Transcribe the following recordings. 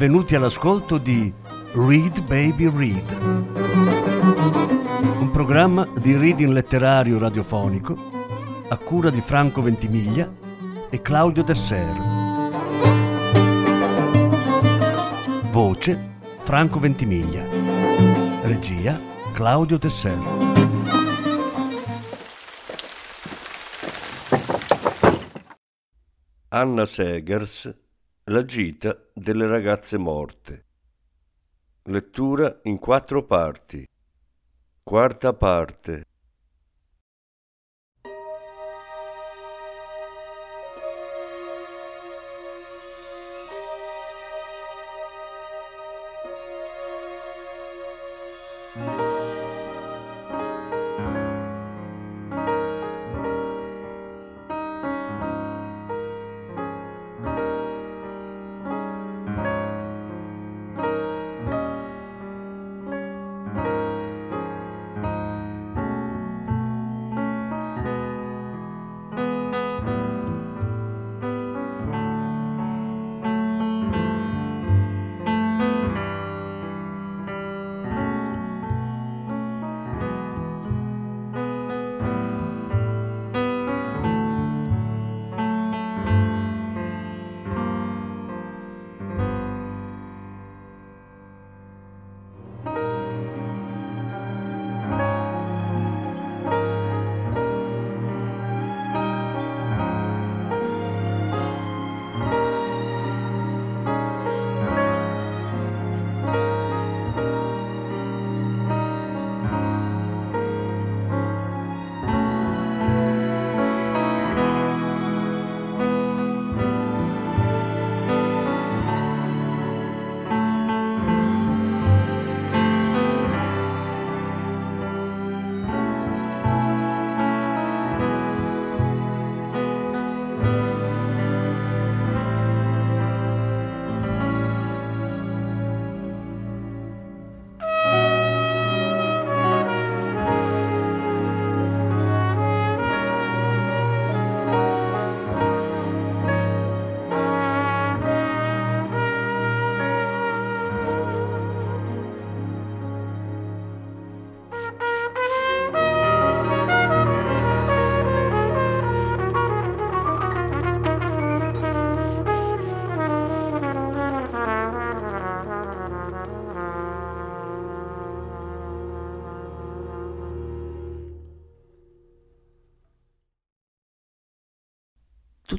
benvenuti all'ascolto di Read Baby Read, un programma di reading letterario radiofonico a cura di Franco Ventimiglia e Claudio Tesser. Voce Franco Ventimiglia. Regia Claudio Tesser. Anna Segers La gita delle ragazze morte. Lettura in quattro parti. Quarta parte.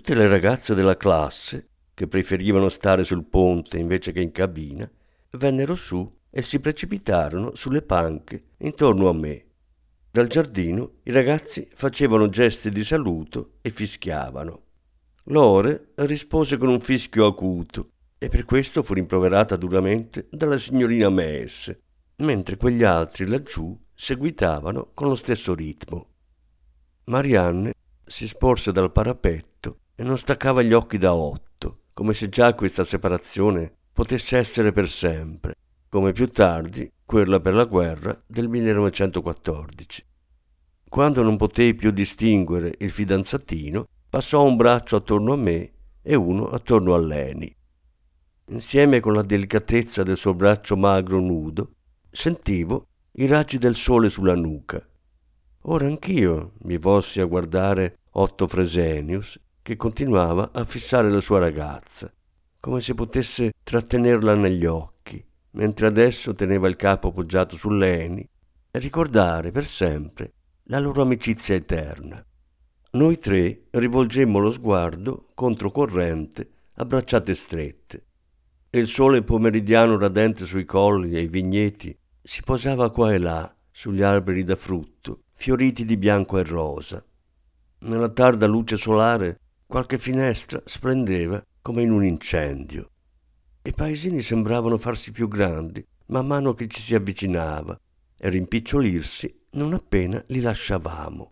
Tutte le ragazze della classe, che preferivano stare sul ponte invece che in cabina, vennero su e si precipitarono sulle panche intorno a me. Dal giardino i ragazzi facevano gesti di saluto e fischiavano. Lore rispose con un fischio acuto e per questo fu rimproverata duramente dalla signorina Mees, mentre quegli altri laggiù seguitavano con lo stesso ritmo. Marianne si sporse dal parapetto e non staccava gli occhi da otto, come se già questa separazione potesse essere per sempre, come più tardi quella per la guerra del 1914. Quando non potei più distinguere il fidanzatino, passò un braccio attorno a me e uno attorno a Leni. Insieme con la delicatezza del suo braccio magro nudo, sentivo i raggi del sole sulla nuca. Ora anch'io mi volsi a guardare Otto Fresenius che continuava a fissare la sua ragazza, come se potesse trattenerla negli occhi, mentre adesso teneva il capo appoggiato su Leni e ricordare per sempre la loro amicizia eterna. Noi tre rivolgemmo lo sguardo controcorrente, abbracciate strette, e il sole pomeridiano radente sui colli e i vigneti si posava qua e là sugli alberi da frutto, fioriti di bianco e rosa. Nella tarda luce solare Qualche finestra splendeva come in un incendio. I paesini sembravano farsi più grandi man mano che ci si avvicinava e rimpicciolirsi non appena li lasciavamo.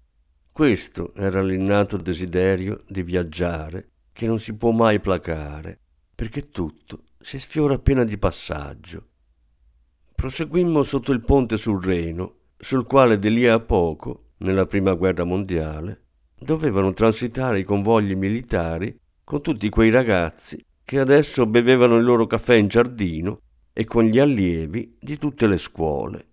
Questo era l'innato desiderio di viaggiare che non si può mai placare, perché tutto si sfiora appena di passaggio. Proseguimmo sotto il ponte sul Reno, sul quale di lì a poco, nella prima guerra mondiale, dovevano transitare i convogli militari con tutti quei ragazzi che adesso bevevano il loro caffè in giardino e con gli allievi di tutte le scuole.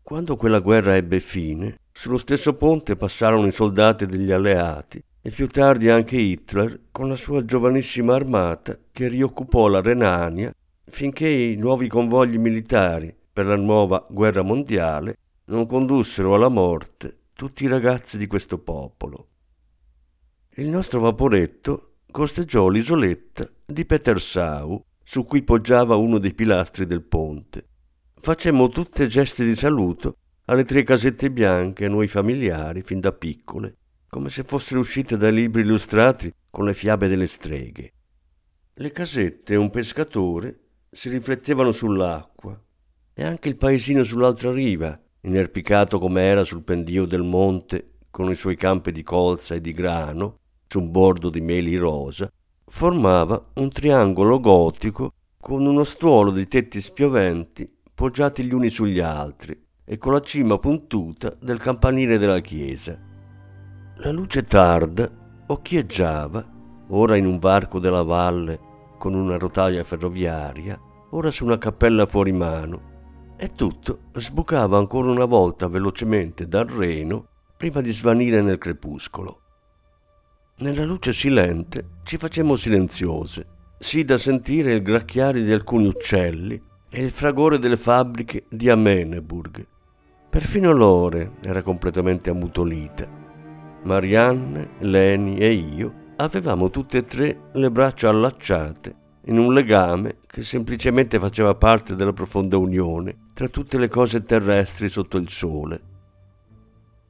Quando quella guerra ebbe fine, sullo stesso ponte passarono i soldati degli alleati e più tardi anche Hitler con la sua giovanissima armata che rioccupò la Renania finché i nuovi convogli militari per la nuova guerra mondiale non condussero alla morte tutti i ragazzi di questo popolo. Il nostro vaporetto costeggiò l'isoletta di Petersau su cui poggiava uno dei pilastri del ponte. Facemmo tutte gesti di saluto alle tre casette bianche, noi familiari, fin da piccole, come se fossero uscite dai libri illustrati con le fiabe delle streghe. Le casette e un pescatore si riflettevano sull'acqua e anche il paesino sull'altra riva, inerpicato come era sul pendio del monte con i suoi campi di colza e di grano, su un bordo di meli rosa, formava un triangolo gotico con uno stuolo di tetti spioventi poggiati gli uni sugli altri e con la cima puntuta del campanile della chiesa. La luce tarda occhieggiava, ora in un varco della valle con una rotaia ferroviaria, ora su una cappella fuori mano, e tutto sbucava ancora una volta velocemente dal Reno prima di svanire nel crepuscolo. Nella luce silente ci facemmo silenziose, sì da sentire il gracchiare di alcuni uccelli e il fragore delle fabbriche di Ameneburg. Perfino Lore era completamente ammutolita. Marianne, Leni e io avevamo tutte e tre le braccia allacciate in un legame che semplicemente faceva parte della profonda unione tra tutte le cose terrestri sotto il sole.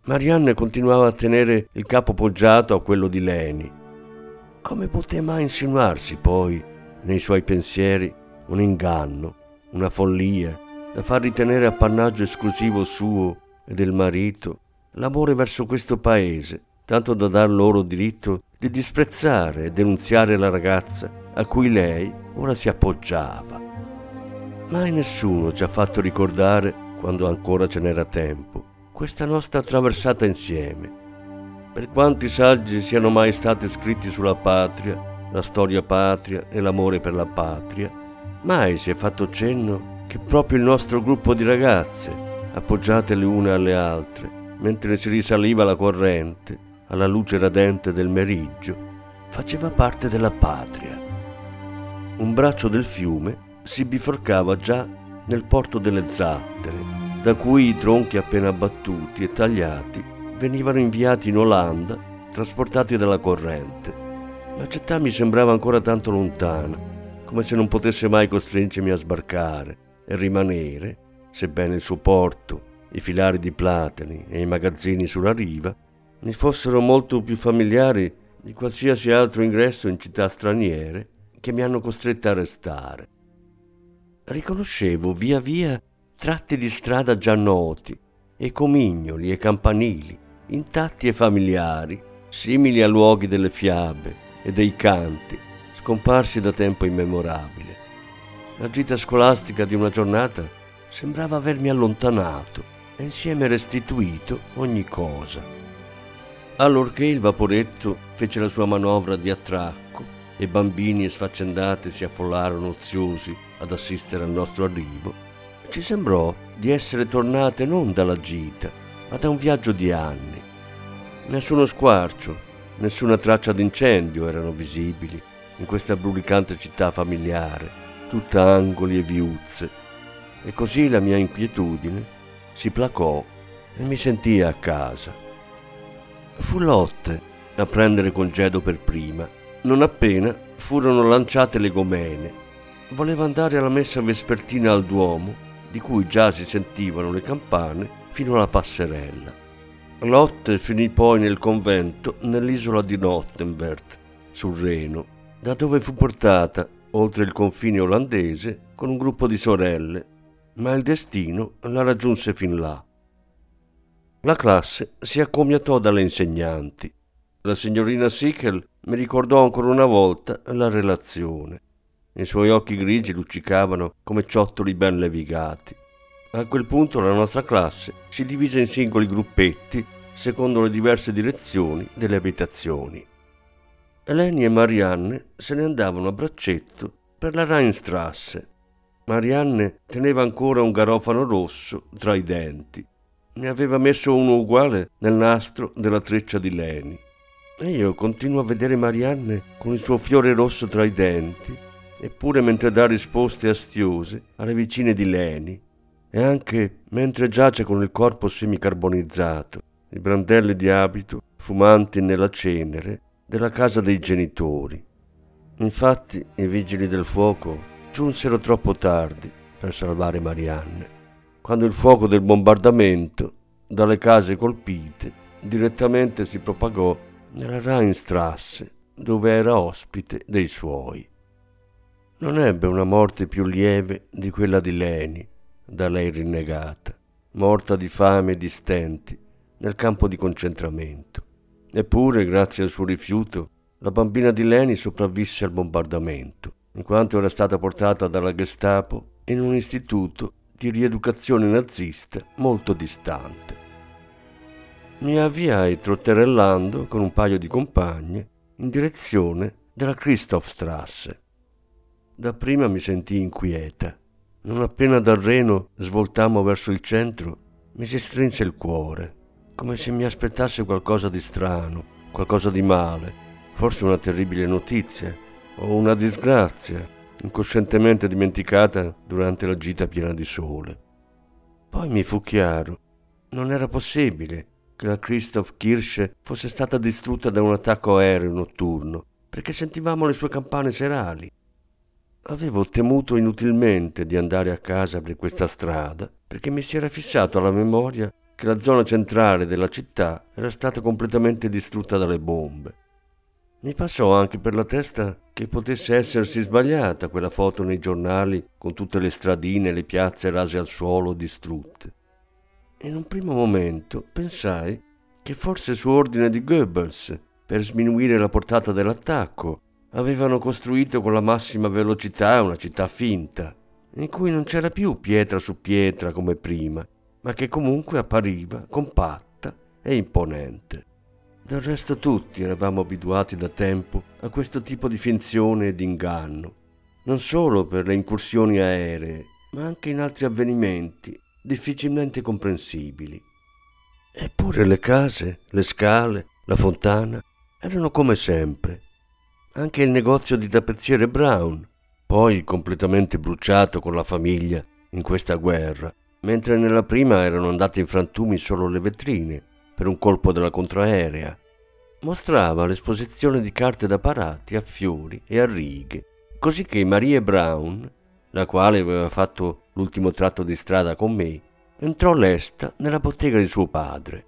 Marianne continuava a tenere il capo poggiato a quello di Leni. Come poté mai insinuarsi poi nei suoi pensieri un inganno, una follia da far ritenere appannaggio esclusivo suo e del marito l'amore verso questo paese, tanto da dar loro diritto di disprezzare e denunziare la ragazza a cui lei ora si appoggiava. Mai nessuno ci ha fatto ricordare, quando ancora ce n'era tempo, questa nostra traversata insieme. Per quanti saggi siano mai stati scritti sulla patria, la storia patria e l'amore per la patria, mai si è fatto cenno che proprio il nostro gruppo di ragazze, appoggiate le une alle altre, mentre si risaliva la corrente, alla luce radente del meriggio, faceva parte della patria. Un braccio del fiume si biforcava già nel porto delle zattere, da cui i tronchi appena abbattuti e tagliati venivano inviati in Olanda, trasportati dalla corrente. La città mi sembrava ancora tanto lontana, come se non potesse mai costringermi a sbarcare e rimanere, sebbene il suo porto, i filari di platani e i magazzini sulla riva mi fossero molto più familiari di qualsiasi altro ingresso in città straniere che mi hanno costretta a restare. Riconoscevo via via tratti di strada già noti, e comignoli e campanili, intatti e familiari, simili a luoghi delle fiabe e dei canti, scomparsi da tempo immemorabile. La gita scolastica di una giornata sembrava avermi allontanato e insieme restituito ogni cosa. Allorché il vaporetto fece la sua manovra di attracco e bambini e sfaccendate si affollarono oziosi ad assistere al nostro arrivo, ci sembrò di essere tornate non dalla gita, ma da un viaggio di anni. Nessuno squarcio, nessuna traccia d'incendio erano visibili in questa brulicante città familiare tutta angoli e viuzze, e così la mia inquietudine si placò e mi sentii a casa. Fu Lotte a prendere congedo per prima, non appena furono lanciate le gomene. Voleva andare alla messa vespertina al Duomo, di cui già si sentivano le campane fino alla passerella. Lotte finì poi nel convento nell'isola di Nottenvert, sul Reno, da dove fu portata oltre il confine olandese con un gruppo di sorelle, ma il destino la raggiunse fin là. La classe si accomiatò dalle insegnanti. La signorina Sickel mi ricordò ancora una volta la relazione. I suoi occhi grigi luccicavano come ciottoli ben levigati. A quel punto la nostra classe si divise in singoli gruppetti secondo le diverse direzioni delle abitazioni. Eleni e Marianne se ne andavano a braccetto per la Rheinstrasse. Marianne teneva ancora un garofano rosso tra i denti. Ne aveva messo uno uguale nel nastro della treccia di Leni. E io continuo a vedere Marianne con il suo fiore rosso tra i denti, eppure mentre dà risposte astiose alle vicine di Leni, e anche mentre giace con il corpo semicarbonizzato, i brandelli di abito fumanti nella cenere della casa dei genitori. Infatti i vigili del fuoco giunsero troppo tardi per salvare Marianne, quando il fuoco del bombardamento dalle case colpite direttamente si propagò nella Rheinstrasse, dove era ospite dei suoi. Non ebbe una morte più lieve di quella di Leni, da lei rinnegata, morta di fame e di stenti nel campo di concentramento. Eppure, grazie al suo rifiuto, la bambina di Leni sopravvisse al bombardamento, in quanto era stata portata dalla Gestapo in un istituto di rieducazione nazista molto distante mi avviai trotterellando con un paio di compagne in direzione della Christophstrasse. Dapprima mi sentii inquieta. Non appena dal Reno svoltammo verso il centro, mi si strinse il cuore, come se mi aspettasse qualcosa di strano, qualcosa di male, forse una terribile notizia o una disgrazia, incoscientemente dimenticata durante la gita piena di sole. Poi mi fu chiaro, non era possibile che la Christoph Kirche fosse stata distrutta da un attacco aereo notturno, perché sentivamo le sue campane serali. Avevo temuto inutilmente di andare a casa per questa strada, perché mi si era fissato alla memoria che la zona centrale della città era stata completamente distrutta dalle bombe. Mi passò anche per la testa che potesse essersi sbagliata quella foto nei giornali con tutte le stradine e le piazze rase al suolo distrutte. In un primo momento pensai che forse su ordine di Goebbels, per sminuire la portata dell'attacco, avevano costruito con la massima velocità una città finta, in cui non c'era più pietra su pietra come prima, ma che comunque appariva compatta e imponente. Del resto tutti eravamo abituati da tempo a questo tipo di finzione e di inganno, non solo per le incursioni aeree, ma anche in altri avvenimenti difficilmente comprensibili. Eppure le case, le scale, la fontana erano come sempre. Anche il negozio di tappezziere Brown, poi completamente bruciato con la famiglia in questa guerra, mentre nella prima erano andate in frantumi solo le vetrine per un colpo della contraerea, mostrava l'esposizione di carte da parati a fiori e a righe, così che Marie Brown, la quale aveva fatto l'ultimo tratto di strada con me, entrò lesta nella bottega di suo padre.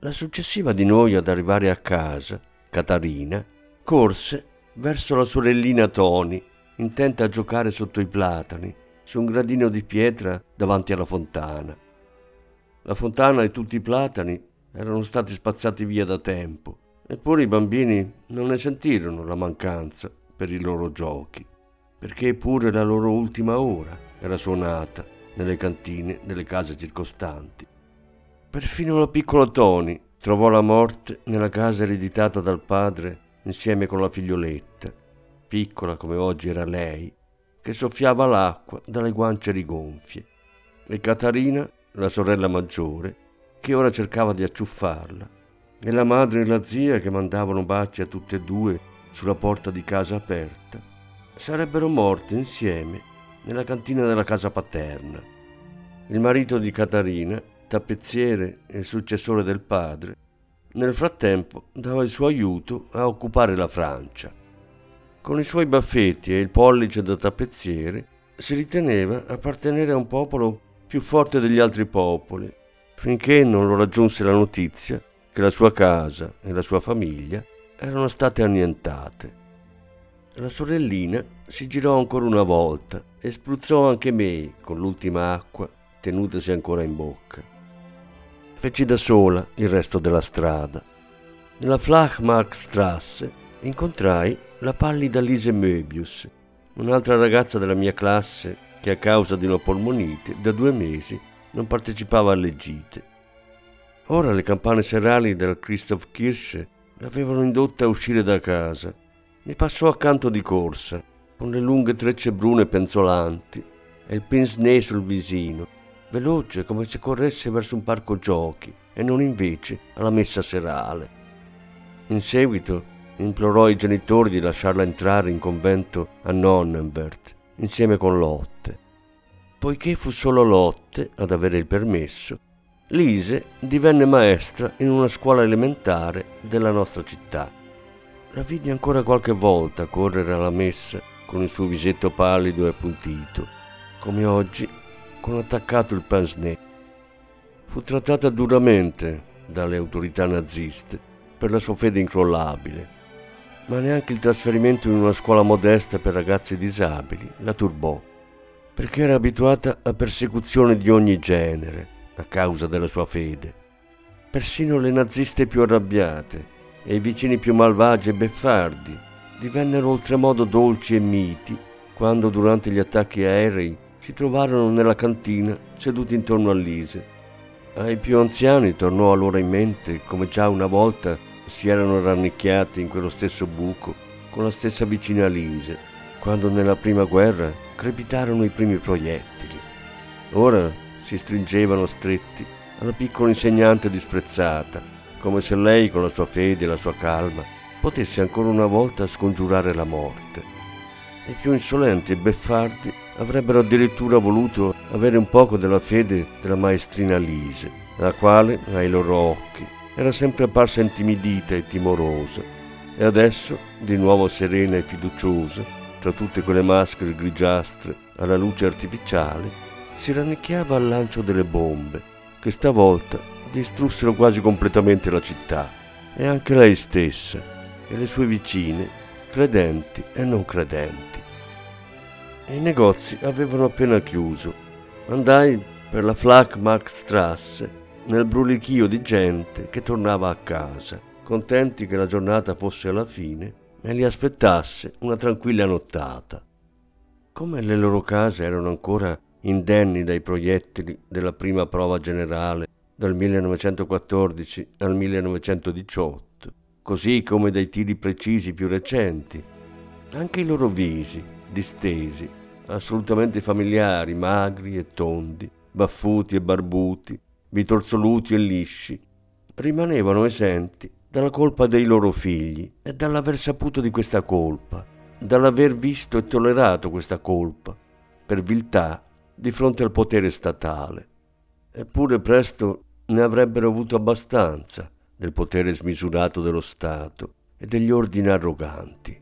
La successiva di noi ad arrivare a casa, Catarina, corse verso la sorellina Toni, intenta a giocare sotto i platani, su un gradino di pietra davanti alla fontana. La fontana e tutti i platani erano stati spazzati via da tempo, eppure i bambini non ne sentirono la mancanza per i loro giochi, perché pure la loro ultima ora era suonata nelle cantine delle case circostanti. Perfino la piccola Tony trovò la morte nella casa ereditata dal padre insieme con la figlioletta, piccola come oggi era lei, che soffiava l'acqua dalle guance rigonfie, e Catarina, la sorella maggiore, che ora cercava di acciuffarla, e la madre e la zia che mandavano baci a tutte e due sulla porta di casa aperta, sarebbero morte insieme nella cantina della casa paterna. Il marito di Catarina, tappezziere e successore del padre, nel frattempo dava il suo aiuto a occupare la Francia. Con i suoi baffetti e il pollice da tappezziere si riteneva appartenere a un popolo più forte degli altri popoli, finché non lo raggiunse la notizia che la sua casa e la sua famiglia erano state annientate. La sorellina si girò ancora una volta e spruzzò anche me con l'ultima acqua tenutasi ancora in bocca. Feci da sola il resto della strada. Nella Flachmarkstrasse incontrai la pallida Lise Möbius, un'altra ragazza della mia classe che a causa di una polmonite da due mesi non partecipava alle gite. Ora le campane serali della Christoph Kirche l'avevano indotta a uscire da casa. Mi passò accanto di corsa, con le lunghe trecce brune penzolanti e il pince sul visino, veloce come se corresse verso un parco giochi e non invece alla messa serale. In seguito implorò i genitori di lasciarla entrare in convento a Nonnenwert insieme con Lotte. Poiché fu solo Lotte ad avere il permesso, Lise divenne maestra in una scuola elementare della nostra città. La vidi ancora qualche volta correre alla messa con il suo visetto pallido e appuntito, come oggi con attaccato il pince Fu trattata duramente dalle autorità naziste per la sua fede incrollabile, ma neanche il trasferimento in una scuola modesta per ragazzi disabili la turbò, perché era abituata a persecuzioni di ogni genere a causa della sua fede. Persino le naziste più arrabbiate e i vicini più malvagi e beffardi divennero oltremodo dolci e miti quando durante gli attacchi aerei si trovarono nella cantina seduti intorno a Lise. Ai più anziani tornò allora in mente come già una volta si erano rannicchiati in quello stesso buco con la stessa vicina Lise, quando nella prima guerra crepitarono i primi proiettili. Ora si stringevano stretti alla piccola insegnante disprezzata, come se lei con la sua fede e la sua calma potesse ancora una volta scongiurare la morte. I più insolenti e beffardi avrebbero addirittura voluto avere un poco della fede della maestrina Lise, la quale, ai loro occhi, era sempre apparsa intimidita e timorosa, e adesso, di nuovo serena e fiduciosa, tra tutte quelle maschere grigiastre alla luce artificiale, si rannicchiava al lancio delle bombe, che stavolta distrussero quasi completamente la città, e anche lei stessa, e le sue vicine, credenti e non credenti. I negozi avevano appena chiuso. Andai per la Flachmarktstrasse nel brulichio di gente che tornava a casa, contenti che la giornata fosse alla fine e li aspettasse una tranquilla nottata. Come le loro case erano ancora indenni dai proiettili della prima prova generale dal 1914 al 1918, così come dai tiri precisi più recenti. Anche i loro visi, distesi, assolutamente familiari, magri e tondi, baffuti e barbuti, bitorzoluti e lisci, rimanevano esenti dalla colpa dei loro figli e dall'aver saputo di questa colpa, dall'aver visto e tollerato questa colpa, per viltà di fronte al potere statale. Eppure presto ne avrebbero avuto abbastanza del potere smisurato dello Stato e degli ordini arroganti.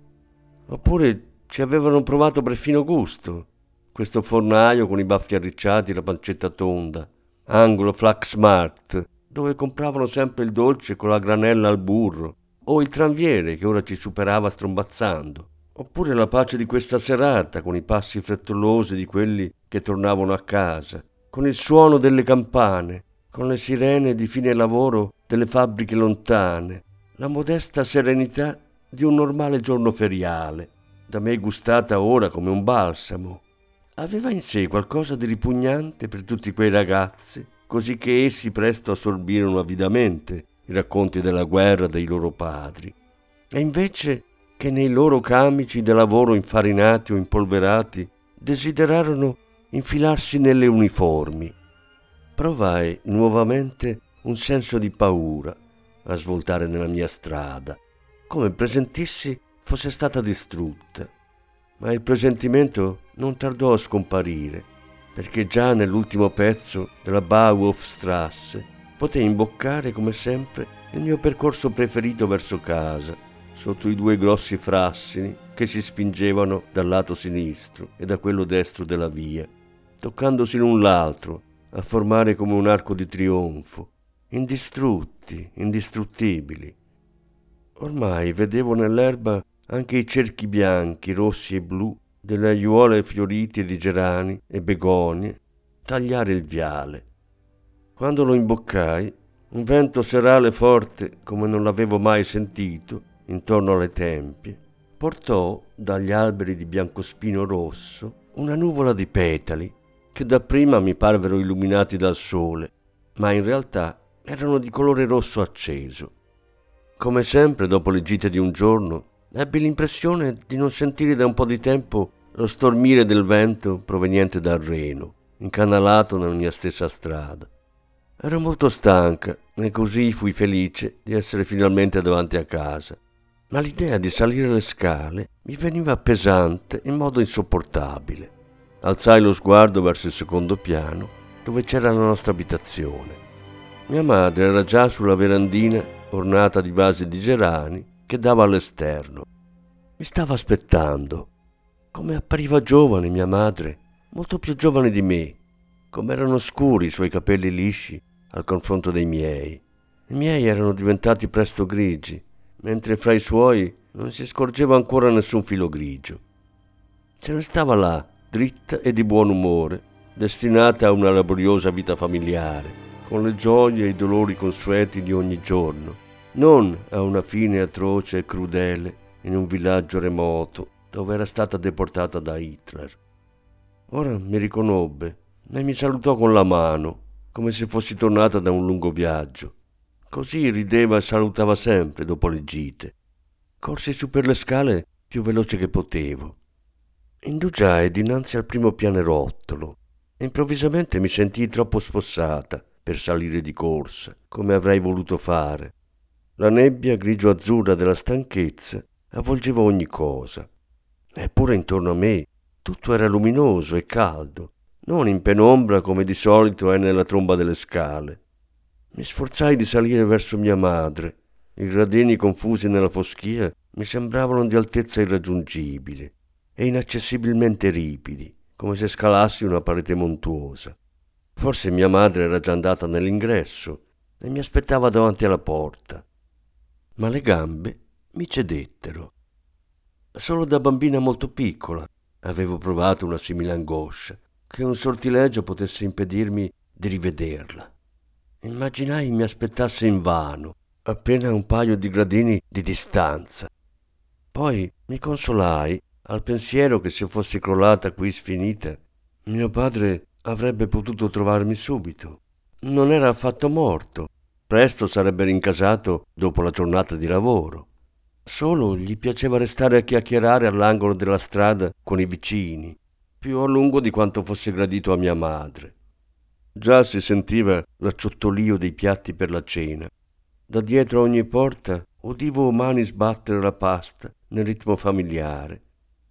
Oppure ci avevano provato perfino gusto, questo fornaio con i baffi arricciati e la pancetta tonda, angolo Flaxmarkt, dove compravano sempre il dolce con la granella al burro, o il tranviere che ora ci superava strombazzando, oppure la pace di questa serata con i passi frettolosi di quelli che tornavano a casa, con il suono delle campane, con le sirene di fine lavoro delle fabbriche lontane, la modesta serenità di un normale giorno feriale, da me gustata ora come un balsamo. Aveva in sé qualcosa di ripugnante per tutti quei ragazzi, così che essi presto assorbirono avidamente i racconti della guerra dei loro padri. E invece che nei loro camici da lavoro infarinati o impolverati desiderarono infilarsi nelle uniformi. Provai nuovamente un senso di paura a svoltare nella mia strada, come presentissi fosse stata distrutta. Ma il presentimento non tardò a scomparire, perché già nell'ultimo pezzo della Bauhofstrasse potei imboccare come sempre il mio percorso preferito verso casa, sotto i due grossi frassini che si spingevano dal lato sinistro e da quello destro della via, toccandosi l'un l'altro a formare come un arco di trionfo, indistrutti, indistruttibili. Ormai vedevo nell'erba anche i cerchi bianchi, rossi e blu delle aiuole fiorite di gerani e begonie tagliare il viale. Quando lo imboccai, un vento serale forte come non l'avevo mai sentito intorno alle tempie, portò dagli alberi di biancospino rosso una nuvola di petali che dapprima mi parvero illuminati dal sole, ma in realtà erano di colore rosso acceso. come sempre dopo le gite di un giorno, ebbi l'impressione di non sentire da un po' di tempo lo stormire del vento proveniente dal Reno, incanalato nella mia stessa strada. Ero molto stanca e così fui felice di essere finalmente davanti a casa. Ma l'idea di salire le scale mi veniva pesante in modo insopportabile. Alzai lo sguardo verso il secondo piano, dove c'era la nostra abitazione. Mia madre era già sulla verandina ornata di vasi di gerani che dava all'esterno. Mi stava aspettando. Come appariva giovane mia madre, molto più giovane di me, come erano scuri i suoi capelli lisci al confronto dei miei. I miei erano diventati presto grigi, mentre fra i suoi non si scorgeva ancora nessun filo grigio. Se ne stava là, dritta e di buon umore, destinata a una laboriosa vita familiare, con le gioie e i dolori consueti di ogni giorno, non a una fine atroce e crudele in un villaggio remoto dove era stata deportata da Hitler. Ora mi riconobbe e mi salutò con la mano, come se fossi tornata da un lungo viaggio. Così rideva e salutava sempre dopo le gite. Corsi su per le scale più veloce che potevo. Indugiai dinanzi al primo pianerottolo. Improvvisamente mi sentii troppo spossata per salire di corsa, come avrei voluto fare. La nebbia grigio-azzurra della stanchezza avvolgeva ogni cosa. Eppure intorno a me tutto era luminoso e caldo, non in penombra come di solito è nella tromba delle scale. Mi sforzai di salire verso mia madre. I gradini confusi nella foschia mi sembravano di altezza irraggiungibile e inaccessibilmente ripidi, come se scalassi una parete montuosa. Forse mia madre era già andata nell'ingresso e mi aspettava davanti alla porta. Ma le gambe mi cedettero. Solo da bambina molto piccola avevo provato una simile angoscia, che un sortileggio potesse impedirmi di rivederla. Immaginai mi aspettasse invano, appena un paio di gradini di distanza. Poi mi consolai al pensiero che se fossi crollata qui sfinita, mio padre avrebbe potuto trovarmi subito. Non era affatto morto. Presto sarebbe rincasato dopo la giornata di lavoro. Solo gli piaceva restare a chiacchierare all'angolo della strada con i vicini, più a lungo di quanto fosse gradito a mia madre. Già si sentiva l'acciottolio dei piatti per la cena. Da dietro ogni porta udivo mani sbattere la pasta nel ritmo familiare,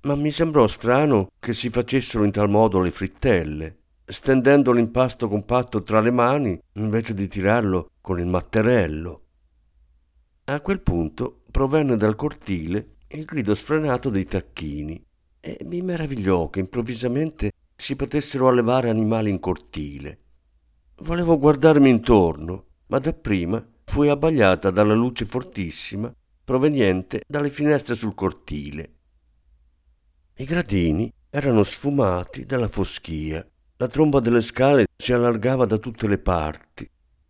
ma mi sembrò strano che si facessero in tal modo le frittelle stendendo l'impasto compatto tra le mani invece di tirarlo con il matterello. A quel punto provenne dal cortile il grido sfrenato dei tacchini e mi meravigliò che improvvisamente si potessero allevare animali in cortile. Volevo guardarmi intorno, ma dapprima fui abbagliata dalla luce fortissima proveniente dalle finestre sul cortile. I gradini erano sfumati dalla foschia la tromba delle scale si allargava da tutte le parti,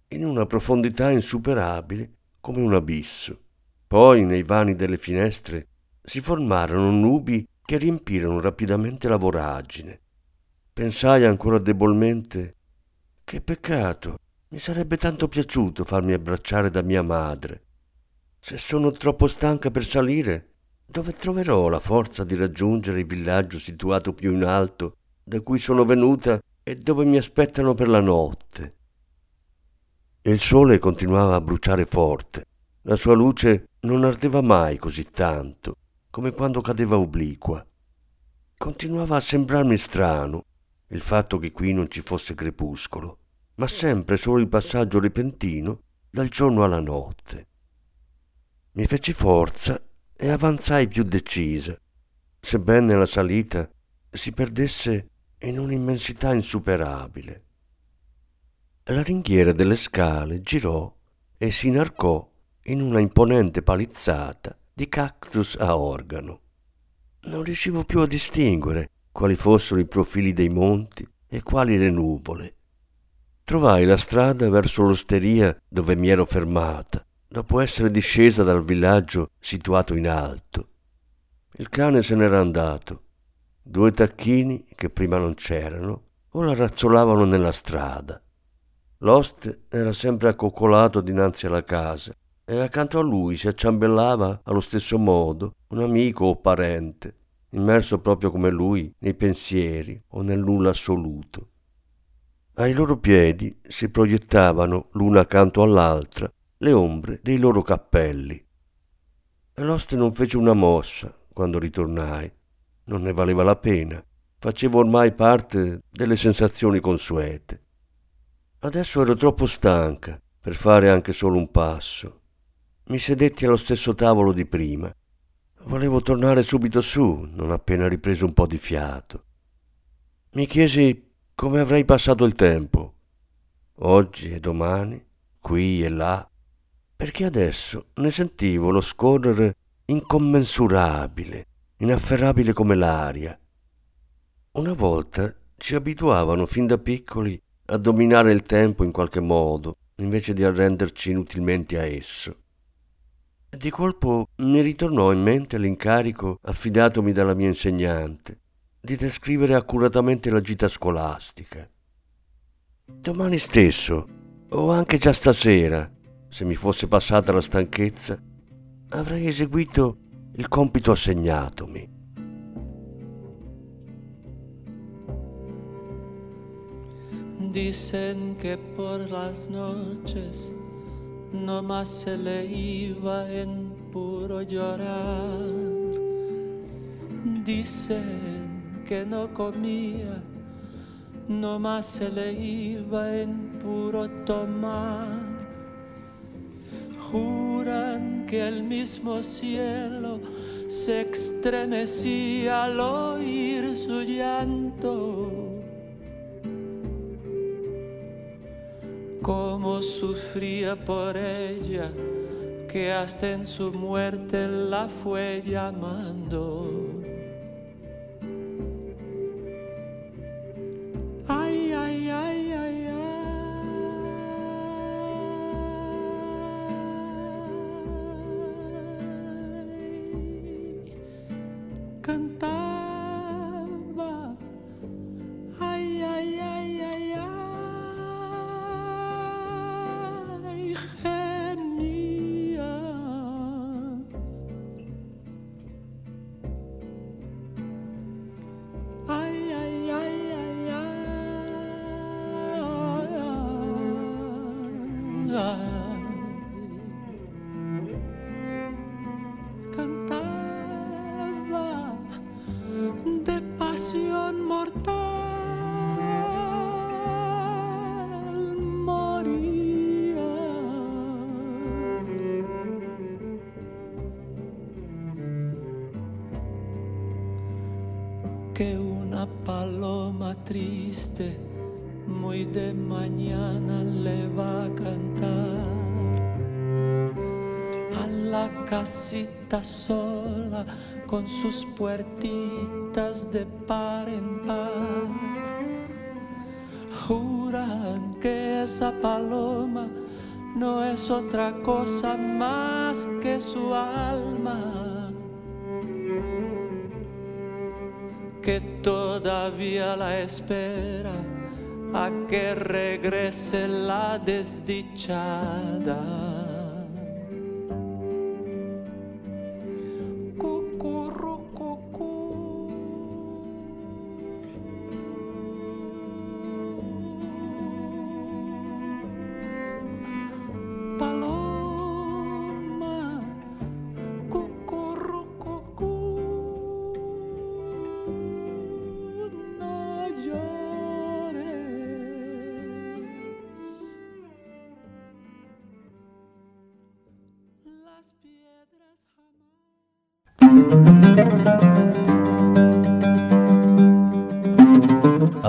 in una profondità insuperabile come un abisso. Poi nei vani delle finestre si formarono nubi che riempirono rapidamente la voragine. Pensai ancora debolmente che peccato, mi sarebbe tanto piaciuto farmi abbracciare da mia madre. Se sono troppo stanca per salire, dove troverò la forza di raggiungere il villaggio situato più in alto da cui sono venuta e dove mi aspettano per la notte. Il sole continuava a bruciare forte. La sua luce non ardeva mai così tanto come quando cadeva obliqua. Continuava a sembrarmi strano il fatto che qui non ci fosse crepuscolo, ma sempre solo il passaggio repentino dal giorno alla notte. Mi feci forza e avanzai più decisa, sebbene la salita si perdesse in un'immensità insuperabile. La ringhiera delle scale girò e si inarcò in una imponente palizzata di cactus a organo. Non riuscivo più a distinguere quali fossero i profili dei monti e quali le nuvole. Trovai la strada verso l'osteria dove mi ero fermata, dopo essere discesa dal villaggio situato in alto. Il cane se n'era andato Due tacchini, che prima non c'erano, ora razzolavano nella strada. L'oste era sempre accoccolato dinanzi alla casa, e accanto a lui si acciambellava allo stesso modo un amico o parente, immerso proprio come lui nei pensieri o nel nulla assoluto. Ai loro piedi si proiettavano l'una accanto all'altra le ombre dei loro cappelli. L'oste non fece una mossa quando ritornai. Non ne valeva la pena. Facevo ormai parte delle sensazioni consuete. Adesso ero troppo stanca per fare anche solo un passo. Mi sedetti allo stesso tavolo di prima. Volevo tornare subito su, non appena ripreso un po' di fiato. Mi chiesi come avrei passato il tempo, oggi e domani, qui e là, perché adesso ne sentivo lo scorrere incommensurabile, inafferrabile come l'aria. Una volta ci abituavano fin da piccoli a dominare il tempo in qualche modo, invece di arrenderci inutilmente a esso. Di colpo mi ritornò in mente l'incarico affidatomi dalla mia insegnante di descrivere accuratamente la gita scolastica. Domani stesso, o anche già stasera, se mi fosse passata la stanchezza, avrei eseguito il compito assegnatomi. Dicen que por las noches no se le iba en puro llorar. Dicen que no comía, no se le iba en puro tomar. Juran que el mismo cielo se estremecía al oír su llanto cómo sufría por ella, que hasta en su muerte la fue llamando. Que una paloma triste muy de mañana le va a cantar a la casita sola con sus puertitas de par en par. Juran que esa paloma no es otra cosa más que su alma, todavía la espera a que regrese la desdichada.